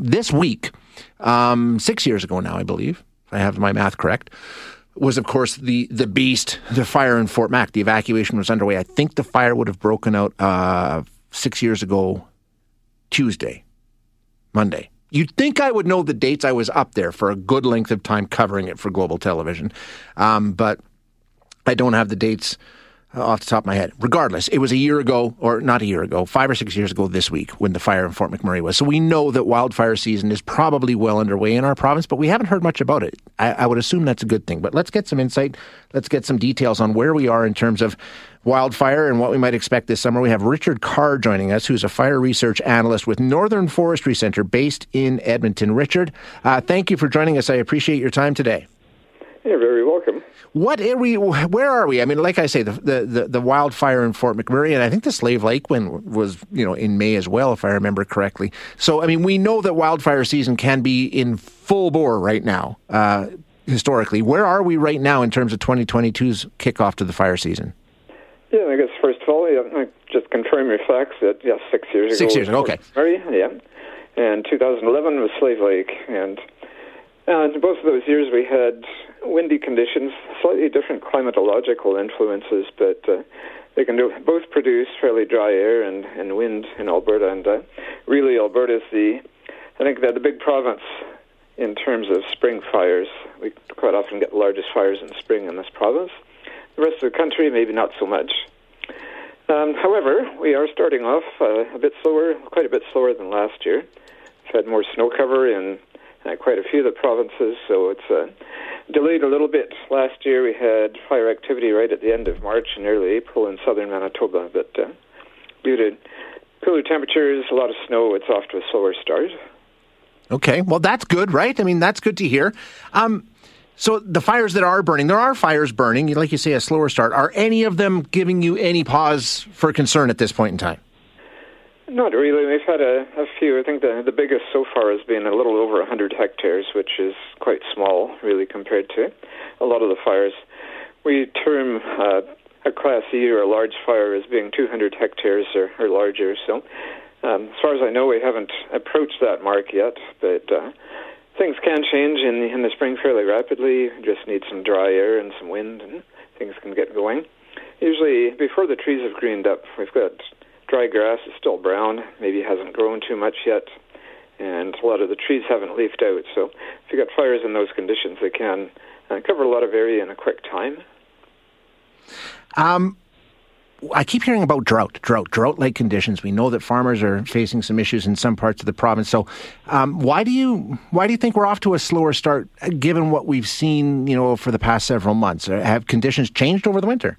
this week, um, six years ago now, I believe, if I have my math correct, was of course the the beast, the fire in Fort Mac. The evacuation was underway. I think the fire would have broken out uh, six years ago, Tuesday, Monday. You'd think I would know the dates. I was up there for a good length of time covering it for global television, um, but I don't have the dates off the top of my head. Regardless, it was a year ago, or not a year ago, five or six years ago this week when the fire in Fort McMurray was. So we know that wildfire season is probably well underway in our province, but we haven't heard much about it. I, I would assume that's a good thing. But let's get some insight. Let's get some details on where we are in terms of wildfire and what we might expect this summer. We have Richard Carr joining us, who's a fire research analyst with Northern Forestry Center based in Edmonton. Richard, uh, thank you for joining us. I appreciate your time today. You're very welcome. What are we? Where are we? I mean, like I say, the, the, the, wildfire in Fort McMurray, and I think the Slave Lake one was, you know, in May as well, if I remember correctly. So, I mean, we know that wildfire season can be in full bore right now. Uh, historically, where are we right now in terms of 2022's kickoff to the fire season? Yeah, I guess first of all, yeah, just confirm your facts that yes, six years ago. Six years ago, okay. McMurray, yeah, and 2011 was Slave Lake, and and both of those years we had windy conditions, slightly different climatological influences, but uh, they can do, both produce fairly dry air and, and wind in Alberta. And uh, really, Alberta is the, I think, they're the big province in terms of spring fires. We quite often get the largest fires in spring in this province. The rest of the country, maybe not so much. Um, however, we are starting off uh, a bit slower, quite a bit slower than last year. We've had more snow cover in uh, quite a few of the provinces, so it's uh, delayed a little bit. Last year we had fire activity right at the end of March and early April in southern Manitoba, but uh, due to cooler temperatures, a lot of snow, it's off to a slower start. Okay, well that's good, right? I mean that's good to hear. Um, so the fires that are burning, there are fires burning, like you say, a slower start. Are any of them giving you any pause for concern at this point in time? Not really. We've had a, a few. I think the the biggest so far has been a little over 100 hectares, which is quite small, really, compared to a lot of the fires. We term uh, a Class E or a large fire as being 200 hectares or, or larger. So, um, as far as I know, we haven't approached that mark yet, but uh, things can change in the, in the spring fairly rapidly. We just need some dry air and some wind, and things can get going. Usually, before the trees have greened up, we've got dry grass is still brown, maybe hasn't grown too much yet, and a lot of the trees haven't leafed out. So if you've got fires in those conditions, they can uh, cover a lot of area in a quick time. Um, I keep hearing about drought, drought, drought-like conditions. We know that farmers are facing some issues in some parts of the province. So, um, why do you why do you think we're off to a slower start, given what we've seen, you know, for the past several months? Have conditions changed over the winter?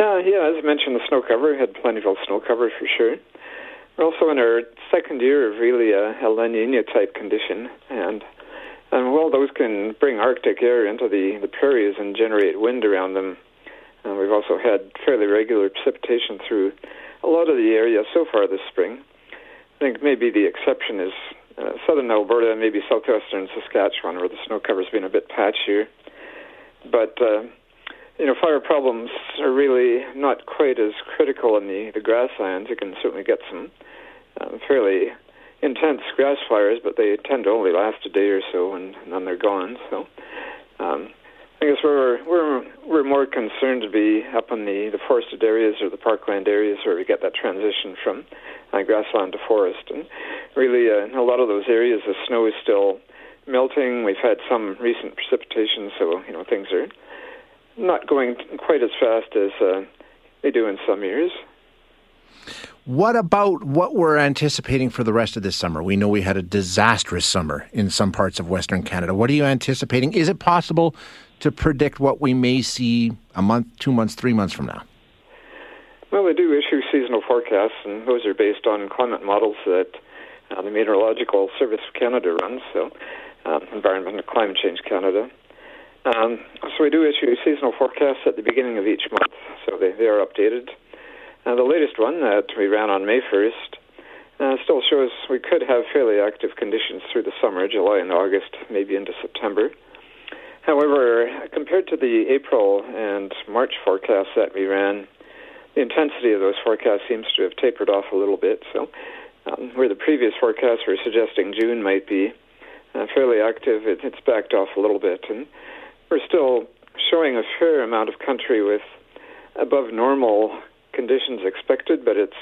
Uh, yeah, as I mentioned, the snow cover had plentiful snow cover for sure. We're also in our second year of really a, a La Nina type condition, and and while those can bring Arctic air into the, the prairies and generate wind around them, uh, we've also had fairly regular precipitation through a lot of the area so far this spring. I think maybe the exception is uh, southern Alberta maybe southwestern Saskatchewan, where the snow cover's been a bit patchier. But uh, you know, fire problems are really not quite as critical in the, the grasslands. You can certainly get some uh, fairly intense grass fires, but they tend to only last a day or so, and, and then they're gone. So, um, I guess we're we're we're more concerned to be up in the the forested areas or the parkland areas where we get that transition from uh, grassland to forest, and really uh, in a lot of those areas the snow is still melting. We've had some recent precipitation, so you know things are not going quite as fast as uh, they do in some years. What about what we're anticipating for the rest of this summer? We know we had a disastrous summer in some parts of Western Canada. What are you anticipating? Is it possible to predict what we may see a month, two months, three months from now? Well, they do issue seasonal forecasts, and those are based on climate models that uh, the Meteorological Service of Canada runs. So um, Environment and Climate Change Canada. Um, so we do issue seasonal forecasts at the beginning of each month, so they, they are updated. Uh, the latest one that we ran on May 1st uh, still shows we could have fairly active conditions through the summer, July and August, maybe into September. However, compared to the April and March forecasts that we ran, the intensity of those forecasts seems to have tapered off a little bit. So, um, where the previous forecasts were suggesting June might be uh, fairly active, it, it's backed off a little bit. And we're still showing a fair amount of country with above normal conditions expected, but it's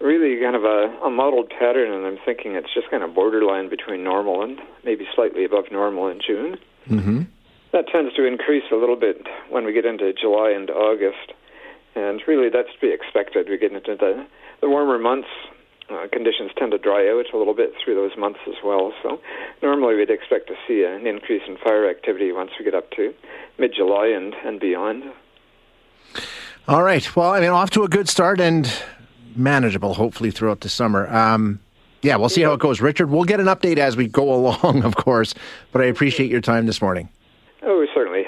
really kind of a, a modeled pattern, and I'm thinking it's just kind of borderline between normal and maybe slightly above normal in June. Mm-hmm. That tends to increase a little bit when we get into July and August, and really that's to be expected. We get into the, the warmer months. Uh, conditions tend to dry out a little bit through those months as well. So normally we'd expect to see an increase in fire activity once we get up to mid-July and, and beyond. All right. Well, I mean, off to a good start and manageable, hopefully, throughout the summer. Um, yeah, we'll see how it goes. Richard, we'll get an update as we go along, of course, but I appreciate your time this morning. Oh, certainly.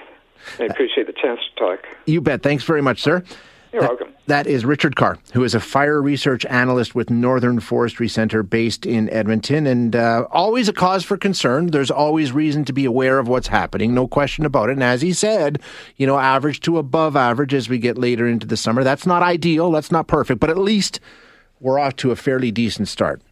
I appreciate the chance to talk. You bet. Thanks very much, sir. You're that, welcome. That is Richard Carr, who is a fire research analyst with Northern Forestry Center based in Edmonton. And uh, always a cause for concern. There's always reason to be aware of what's happening, no question about it. And as he said, you know, average to above average as we get later into the summer. That's not ideal, that's not perfect, but at least we're off to a fairly decent start.